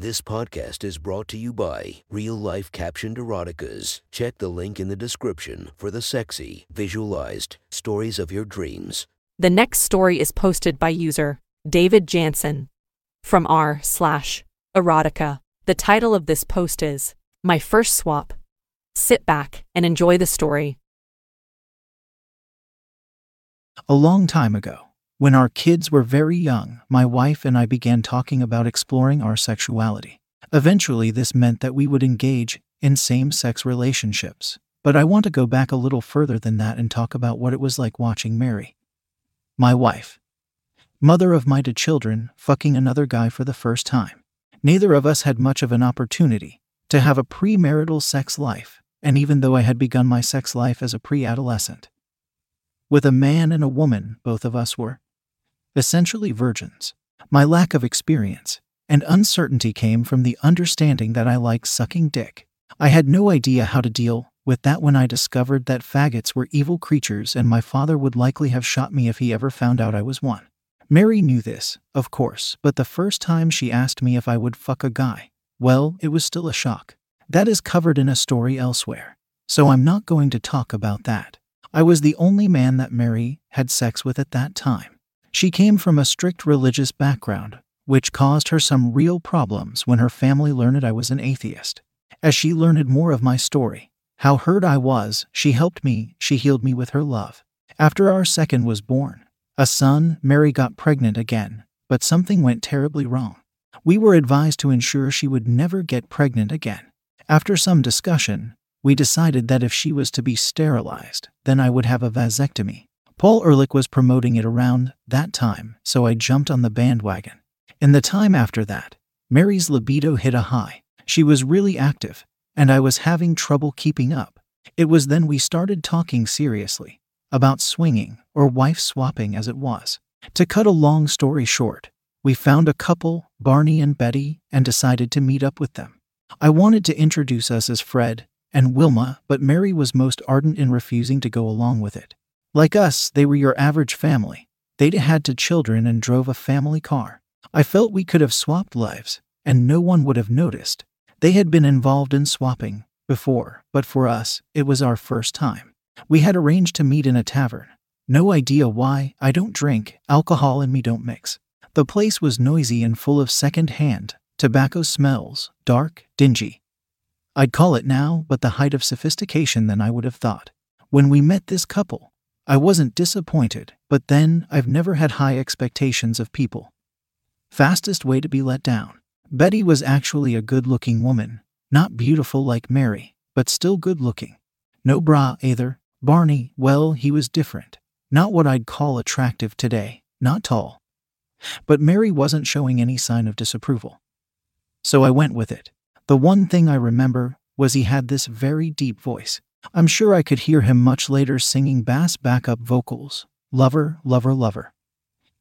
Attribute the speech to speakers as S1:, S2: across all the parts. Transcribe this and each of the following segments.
S1: This podcast is brought to you by Real Life Captioned Eroticas. Check the link in the description for the sexy, visualized stories of your dreams.
S2: The next story is posted by user David Jansen from r slash erotica. The title of this post is My First Swap. Sit back and enjoy the story.
S3: A long time ago, when our kids were very young, my wife and I began talking about exploring our sexuality. Eventually, this meant that we would engage in same sex relationships. But I want to go back a little further than that and talk about what it was like watching Mary, my wife, mother of my two children, fucking another guy for the first time. Neither of us had much of an opportunity to have a premarital sex life, and even though I had begun my sex life as a pre adolescent, with a man and a woman, both of us were essentially virgins. My lack of experience and uncertainty came from the understanding that I liked sucking dick. I had no idea how to deal with that when I discovered that faggots were evil creatures and my father would likely have shot me if he ever found out I was one. Mary knew this, of course, but the first time she asked me if I would fuck a guy, well, it was still a shock. That is covered in a story elsewhere, so I'm not going to talk about that. I was the only man that Mary had sex with at that time. She came from a strict religious background, which caused her some real problems when her family learned I was an atheist. As she learned more of my story, how hurt I was, she helped me, she healed me with her love. After our second was born, a son, Mary got pregnant again, but something went terribly wrong. We were advised to ensure she would never get pregnant again. After some discussion, we decided that if she was to be sterilized, then I would have a vasectomy. Paul Ehrlich was promoting it around that time, so I jumped on the bandwagon. In the time after that, Mary's libido hit a high. She was really active, and I was having trouble keeping up. It was then we started talking seriously about swinging, or wife swapping as it was. To cut a long story short, we found a couple, Barney and Betty, and decided to meet up with them. I wanted to introduce us as Fred and Wilma, but Mary was most ardent in refusing to go along with it. Like us, they were your average family. They'd had two children and drove a family car. I felt we could have swapped lives, and no one would have noticed. They had been involved in swapping before, but for us, it was our first time. We had arranged to meet in a tavern. No idea why, I don't drink, alcohol and me don't mix. The place was noisy and full of second hand, tobacco smells, dark, dingy. I'd call it now, but the height of sophistication than I would have thought. When we met this couple, I wasn't disappointed, but then I've never had high expectations of people. Fastest way to be let down. Betty was actually a good looking woman, not beautiful like Mary, but still good looking. No bra either. Barney, well, he was different. Not what I'd call attractive today, not tall. But Mary wasn't showing any sign of disapproval. So I went with it. The one thing I remember was he had this very deep voice. I'm sure I could hear him much later singing bass backup vocals Lover, lover, lover.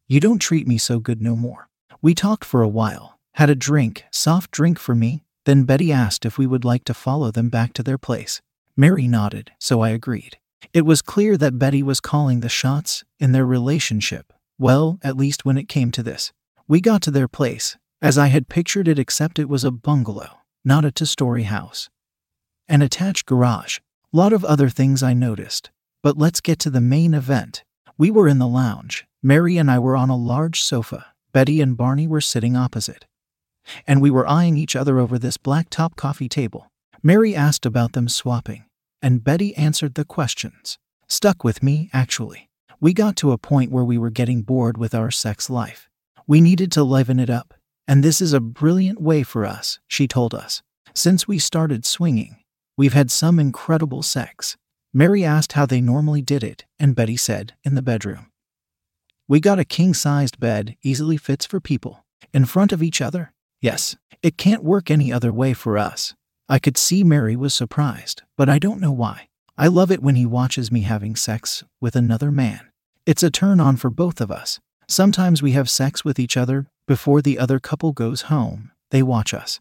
S3: You don't treat me so good no more. We talked for a while, had a drink, soft drink for me, then Betty asked if we would like to follow them back to their place. Mary nodded, so I agreed. It was clear that Betty was calling the shots in their relationship, well, at least when it came to this. We got to their place, as I had pictured it, except it was a bungalow, not a two story house. An attached garage, Lot of other things I noticed. But let's get to the main event. We were in the lounge. Mary and I were on a large sofa. Betty and Barney were sitting opposite. And we were eyeing each other over this black top coffee table. Mary asked about them swapping, and Betty answered the questions. Stuck with me, actually. We got to a point where we were getting bored with our sex life. We needed to liven it up, and this is a brilliant way for us, she told us. Since we started swinging, We've had some incredible sex. Mary asked how they normally did it, and Betty said, in the bedroom. We got a king sized bed, easily fits for people. In front of each other? Yes. It can't work any other way for us. I could see Mary was surprised, but I don't know why. I love it when he watches me having sex with another man. It's a turn on for both of us. Sometimes we have sex with each other before the other couple goes home. They watch us.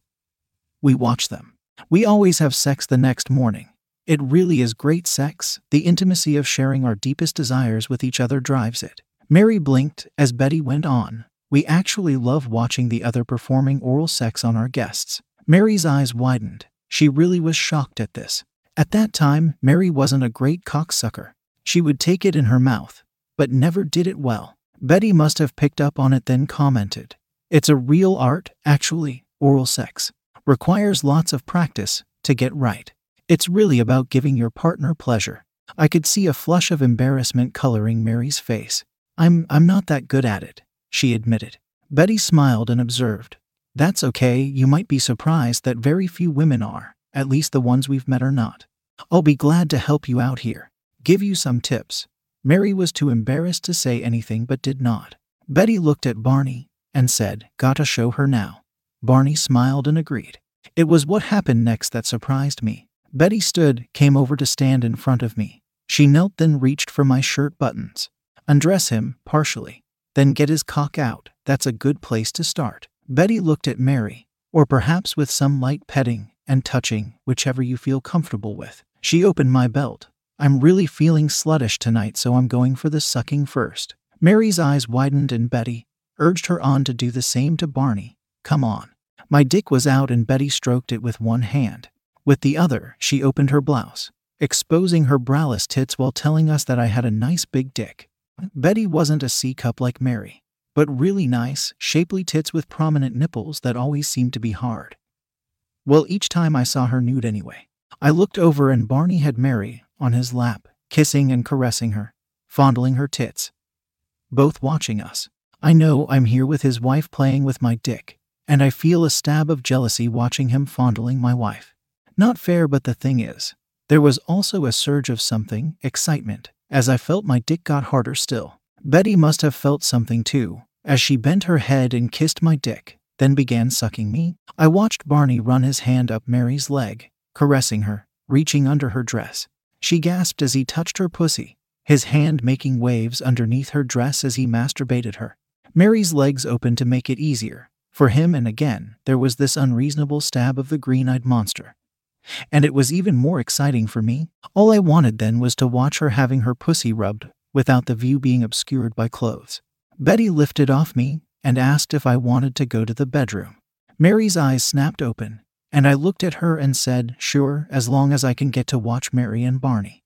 S3: We watch them. We always have sex the next morning. It really is great sex. The intimacy of sharing our deepest desires with each other drives it. Mary blinked as Betty went on. We actually love watching the other performing oral sex on our guests. Mary's eyes widened. She really was shocked at this. At that time, Mary wasn't a great cocksucker. She would take it in her mouth, but never did it well. Betty must have picked up on it, then commented. It's a real art, actually, oral sex. Requires lots of practice to get right. It's really about giving your partner pleasure. I could see a flush of embarrassment coloring Mary's face. I'm, I'm not that good at it, she admitted. Betty smiled and observed. That's okay, you might be surprised that very few women are, at least the ones we've met are not. I'll be glad to help you out here. Give you some tips. Mary was too embarrassed to say anything but did not. Betty looked at Barney and said, Gotta show her now. Barney smiled and agreed. It was what happened next that surprised me. Betty stood, came over to stand in front of me. She knelt, then reached for my shirt buttons. Undress him, partially. Then get his cock out. That's a good place to start. Betty looked at Mary, or perhaps with some light petting and touching, whichever you feel comfortable with. She opened my belt. I'm really feeling sluttish tonight, so I'm going for the sucking first. Mary's eyes widened, and Betty urged her on to do the same to Barney. Come on. My dick was out, and Betty stroked it with one hand. With the other, she opened her blouse, exposing her braless tits while telling us that I had a nice big dick. Betty wasn't a C cup like Mary, but really nice, shapely tits with prominent nipples that always seemed to be hard. Well, each time I saw her nude anyway. I looked over and Barney had Mary on his lap, kissing and caressing her, fondling her tits. Both watching us. I know I'm here with his wife playing with my dick, and I feel a stab of jealousy watching him fondling my wife. Not fair, but the thing is, there was also a surge of something, excitement, as I felt my dick got harder still. Betty must have felt something too, as she bent her head and kissed my dick, then began sucking me. I watched Barney run his hand up Mary's leg, caressing her, reaching under her dress. She gasped as he touched her pussy, his hand making waves underneath her dress as he masturbated her. Mary's legs opened to make it easier. For him, and again, there was this unreasonable stab of the green eyed monster. And it was even more exciting for me. All I wanted then was to watch her having her pussy rubbed, without the view being obscured by clothes. Betty lifted off me and asked if I wanted to go to the bedroom. Mary's eyes snapped open, and I looked at her and said, Sure, as long as I can get to watch Mary and Barney.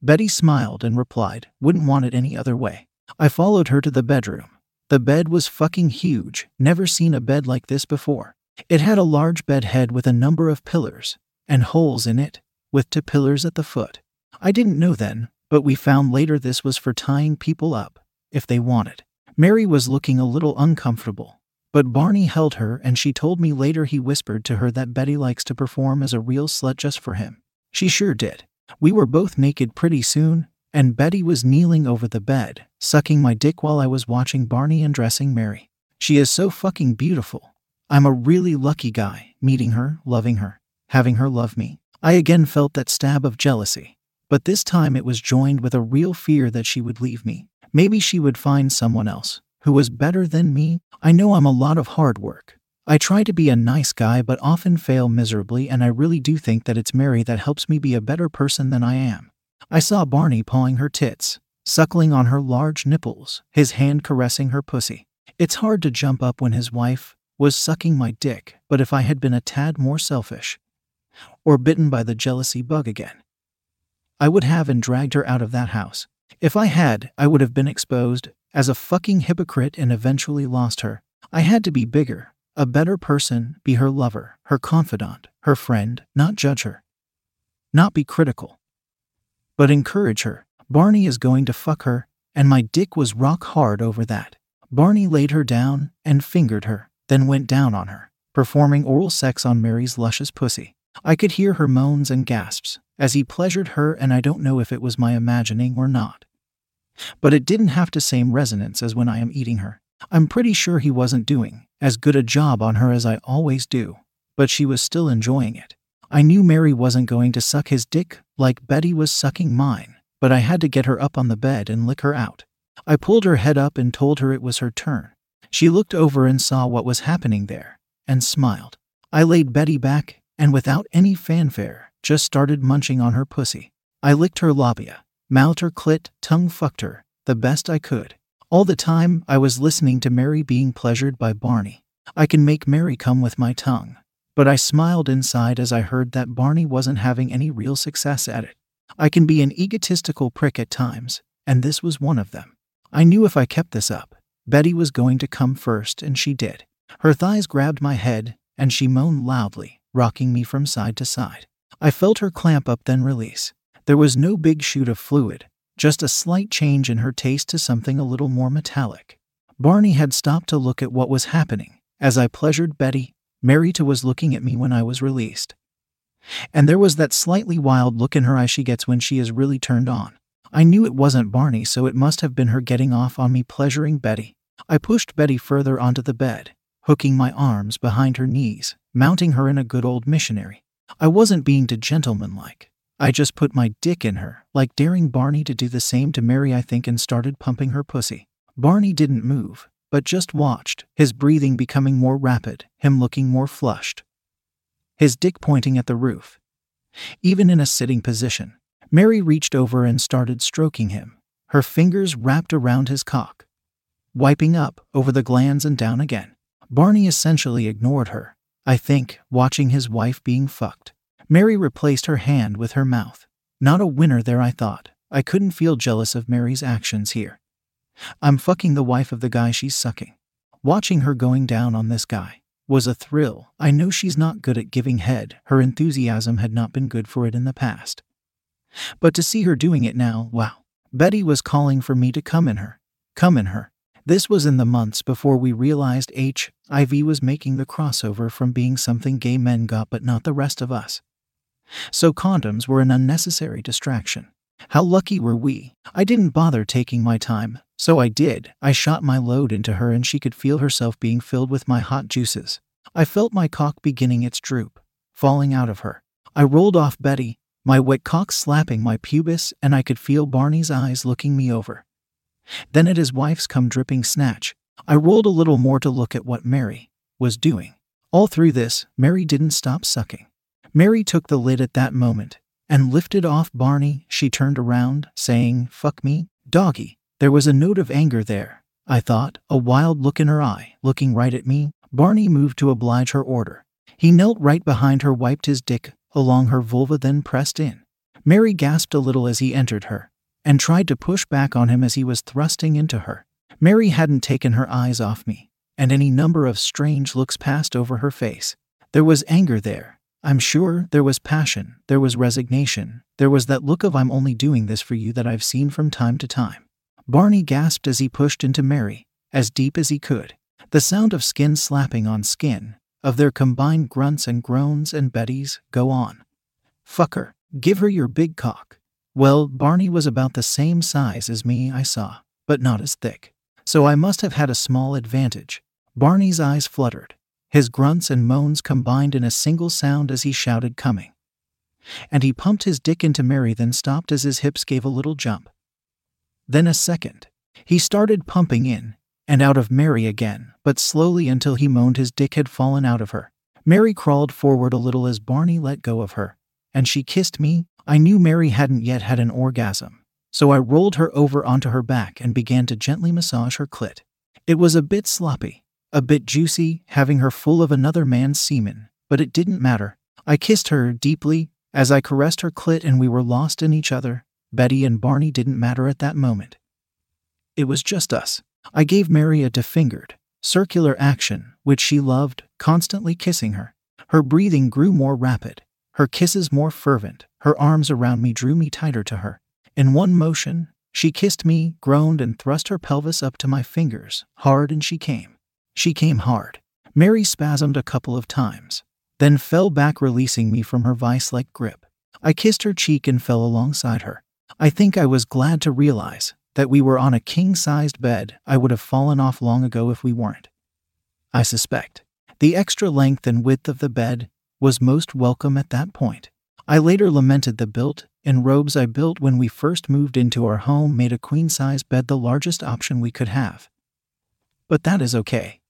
S3: Betty smiled and replied, Wouldn't want it any other way. I followed her to the bedroom. The bed was fucking huge, never seen a bed like this before. It had a large bed head with a number of pillars, and holes in it, with two pillars at the foot. I didn't know then, but we found later this was for tying people up, if they wanted. Mary was looking a little uncomfortable, but Barney held her and she told me later he whispered to her that Betty likes to perform as a real slut just for him. She sure did. We were both naked pretty soon, and Betty was kneeling over the bed, sucking my dick while I was watching Barney undressing Mary. She is so fucking beautiful. I'm a really lucky guy, meeting her, loving her having her love me. I again felt that stab of jealousy, but this time it was joined with a real fear that she would leave me. Maybe she would find someone else who was better than me. I know I'm a lot of hard work. I try to be a nice guy but often fail miserably, and I really do think that it's Mary that helps me be a better person than I am. I saw Barney pawing her tits, suckling on her large nipples, his hand caressing her pussy. It's hard to jump up when his wife was sucking my dick, but if I had been a tad more selfish, or bitten by the jealousy bug again. I would have and dragged her out of that house. If I had, I would have been exposed as a fucking hypocrite and eventually lost her. I had to be bigger, a better person, be her lover, her confidant, her friend, not judge her. Not be critical. But encourage her. Barney is going to fuck her, and my dick was rock hard over that. Barney laid her down and fingered her, then went down on her, performing oral sex on Mary's luscious pussy. I could hear her moans and gasps as he pleasured her, and I don't know if it was my imagining or not. But it didn't have the same resonance as when I am eating her. I'm pretty sure he wasn't doing as good a job on her as I always do, but she was still enjoying it. I knew Mary wasn't going to suck his dick like Betty was sucking mine, but I had to get her up on the bed and lick her out. I pulled her head up and told her it was her turn. She looked over and saw what was happening there, and smiled. I laid Betty back and without any fanfare, just started munching on her pussy. I licked her labia, mouthed her clit, tongue fucked her, the best I could. All the time, I was listening to Mary being pleasured by Barney. I can make Mary come with my tongue. But I smiled inside as I heard that Barney wasn't having any real success at it. I can be an egotistical prick at times, and this was one of them. I knew if I kept this up, Betty was going to come first, and she did. Her thighs grabbed my head, and she moaned loudly, rocking me from side to side. I felt her clamp up, then release. There was no big shoot of fluid, just a slight change in her taste to something a little more metallic. Barney had stopped to look at what was happening. As I pleasured Betty, Marita was looking at me when I was released. And there was that slightly wild look in her eye she gets when she is really turned on. I knew it wasn't Barney, so it must have been her getting off on me pleasuring Betty. I pushed Betty further onto the bed, hooking my arms behind her knees, mounting her in a good old missionary. I wasn't being too gentlemanlike. I just put my dick in her, like daring Barney to do the same to Mary, I think, and started pumping her pussy. Barney didn't move, but just watched, his breathing becoming more rapid, him looking more flushed. His dick pointing at the roof. Even in a sitting position, Mary reached over and started stroking him, her fingers wrapped around his cock, wiping up over the glands and down again. Barney essentially ignored her, I think, watching his wife being fucked. Mary replaced her hand with her mouth. Not a winner there, I thought. I couldn't feel jealous of Mary's actions here. I'm fucking the wife of the guy she's sucking. Watching her going down on this guy was a thrill. I know she's not good at giving head, her enthusiasm had not been good for it in the past. But to see her doing it now, wow. Betty was calling for me to come in her. Come in her. This was in the months before we realized HIV was making the crossover from being something gay men got but not the rest of us. So condoms were an unnecessary distraction. How lucky were we? I didn't bother taking my time, so I did. I shot my load into her and she could feel herself being filled with my hot juices. I felt my cock beginning its droop, falling out of her. I rolled off Betty, my wet cock slapping my pubis, and I could feel Barney's eyes looking me over. Then at his wife's come dripping snatch, I rolled a little more to look at what Mary was doing. All through this, Mary didn't stop sucking. Mary took the lid at that moment and lifted off Barney. She turned around, saying, Fuck me, doggy. There was a note of anger there, I thought, a wild look in her eye, looking right at me. Barney moved to oblige her order. He knelt right behind her, wiped his dick along her vulva, then pressed in. Mary gasped a little as he entered her and tried to push back on him as he was thrusting into her. Mary hadn't taken her eyes off me, and any number of strange looks passed over her face. There was anger there, I'm sure there was passion, there was resignation, there was that look of I'm only doing this for you that I've seen from time to time. Barney gasped as he pushed into Mary, as deep as he could. The sound of skin slapping on skin, of their combined grunts and groans and Betty's, go on. Fuck her, give her your big cock. Well, Barney was about the same size as me, I saw, but not as thick. So I must have had a small advantage. Barney's eyes fluttered. His grunts and moans combined in a single sound as he shouted, Coming. And he pumped his dick into Mary, then stopped as his hips gave a little jump. Then a second. He started pumping in and out of Mary again, but slowly until he moaned his dick had fallen out of her. Mary crawled forward a little as Barney let go of her, and she kissed me. I knew Mary hadn't yet had an orgasm, so I rolled her over onto her back and began to gently massage her clit. It was a bit sloppy, a bit juicy, having her full of another man's semen, but it didn't matter. I kissed her deeply as I caressed her clit and we were lost in each other. Betty and Barney didn't matter at that moment. It was just us. I gave Mary a defingered, circular action, which she loved, constantly kissing her. Her breathing grew more rapid, her kisses more fervent, her arms around me drew me tighter to her. In one motion, she kissed me, groaned, and thrust her pelvis up to my fingers, hard, and she came. She came hard. Mary spasmed a couple of times, then fell back, releasing me from her vice like grip. I kissed her cheek and fell alongside her. I think I was glad to realize that we were on a king sized bed. I would have fallen off long ago if we weren't. I suspect. The extra length and width of the bed was most welcome at that point. I later lamented the built in robes I built when we first moved into our home made a queen size bed the largest option we could have. But that is okay.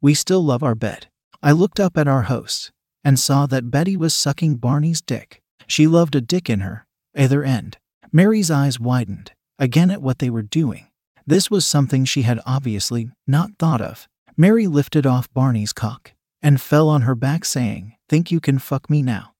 S3: We still love our bed. I looked up at our host and saw that Betty was sucking Barney's dick. She loved a dick in her, either end. Mary's eyes widened, again at what they were doing. This was something she had obviously not thought of. Mary lifted off Barney's cock and fell on her back, saying, Think you can fuck me now?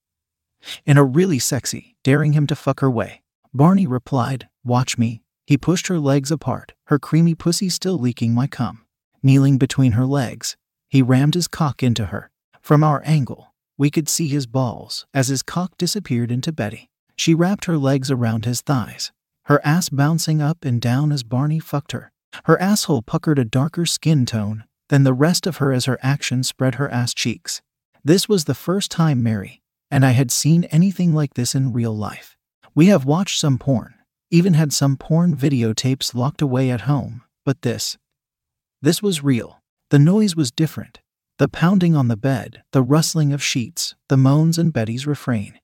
S3: In a really sexy, daring him to fuck her way. Barney replied, Watch me. He pushed her legs apart, her creamy pussy still leaking my cum. Kneeling between her legs, he rammed his cock into her. From our angle, we could see his balls as his cock disappeared into Betty. She wrapped her legs around his thighs, her ass bouncing up and down as Barney fucked her. Her asshole puckered a darker skin tone than the rest of her as her action spread her ass cheeks. This was the first time Mary and I had seen anything like this in real life. We have watched some porn, even had some porn videotapes locked away at home, but this. This was real. The noise was different. The pounding on the bed, the rustling of sheets, the moans and Betty's refrain.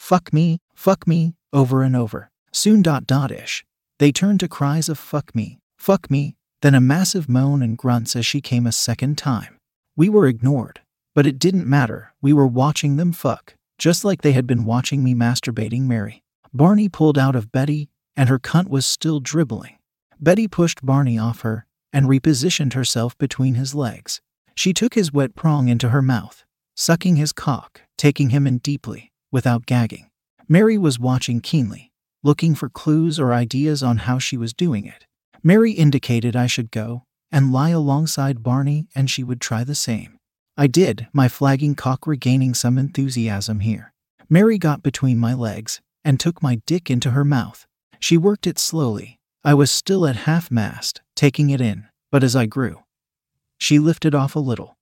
S3: Fuck me, fuck me, over and over. Soon dot dot ish. They turned to cries of fuck me, fuck me, then a massive moan and grunts as she came a second time. We were ignored, but it didn't matter, we were watching them fuck, just like they had been watching me masturbating Mary. Barney pulled out of Betty, and her cunt was still dribbling. Betty pushed Barney off her and repositioned herself between his legs. She took his wet prong into her mouth, sucking his cock, taking him in deeply, without gagging. Mary was watching keenly, looking for clues or ideas on how she was doing it. Mary indicated I should go and lie alongside Barney and she would try the same. I did, my flagging cock regaining some enthusiasm here. Mary got between my legs and took my dick into her mouth. She worked it slowly. I was still at half mast, taking it in, but as I grew, she lifted off a little,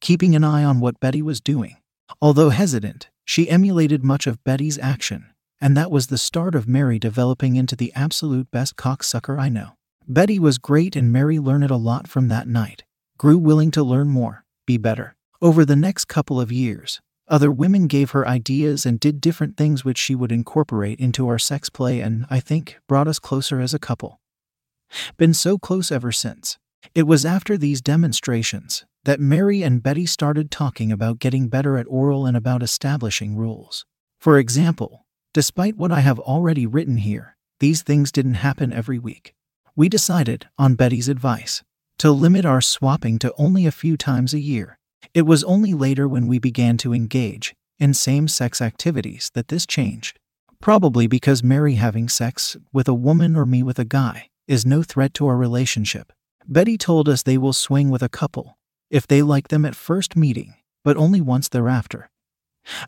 S3: keeping an eye on what Betty was doing. Although hesitant, she emulated much of Betty's action, and that was the start of Mary developing into the absolute best cocksucker I know. Betty was great, and Mary learned a lot from that night, grew willing to learn more, be better. Over the next couple of years, other women gave her ideas and did different things which she would incorporate into our sex play and, I think, brought us closer as a couple. Been so close ever since. It was after these demonstrations that Mary and Betty started talking about getting better at oral and about establishing rules. For example, despite what I have already written here, these things didn't happen every week. We decided, on Betty's advice, to limit our swapping to only a few times a year. It was only later when we began to engage in same sex activities that this changed. Probably because Mary having sex with a woman or me with a guy is no threat to our relationship. Betty told us they will swing with a couple if they like them at first meeting, but only once thereafter.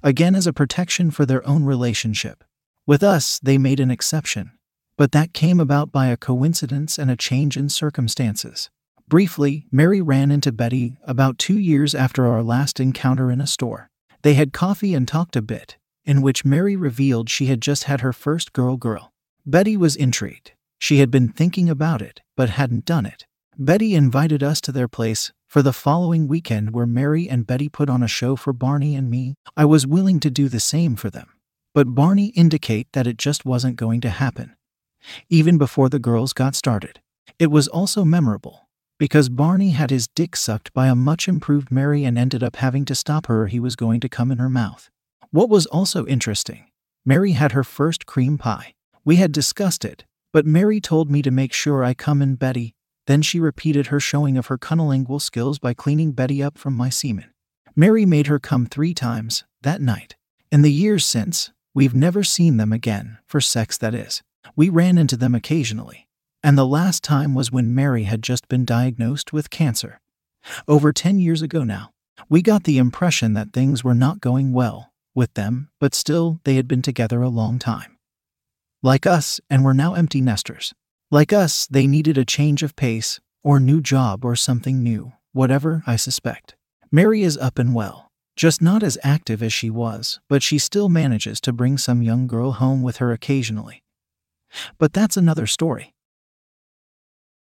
S3: Again, as a protection for their own relationship. With us, they made an exception, but that came about by a coincidence and a change in circumstances. Briefly, Mary ran into Betty about two years after our last encounter in a store. They had coffee and talked a bit, in which Mary revealed she had just had her first girl girl. Betty was intrigued. She had been thinking about it, but hadn't done it. Betty invited us to their place for the following weekend where Mary and Betty put on a show for Barney and me. I was willing to do the same for them, but Barney indicated that it just wasn't going to happen. Even before the girls got started. It was also memorable because Barney had his dick sucked by a much improved Mary and ended up having to stop her he was going to come in her mouth. What was also interesting, Mary had her first cream pie. We had discussed it, but Mary told me to make sure I come in Betty then she repeated her showing of her cunnilingual skills by cleaning Betty up from my semen. Mary made her come three times that night. In the years since, we've never seen them again, for sex that is. We ran into them occasionally. And the last time was when Mary had just been diagnosed with cancer. Over 10 years ago now. We got the impression that things were not going well with them, but still, they had been together a long time. Like us, and were now empty nesters. Like us, they needed a change of pace, or new job, or something new, whatever, I suspect. Mary is up and well, just not as active as she was, but she still manages to bring some young girl home with her occasionally. But that's another story.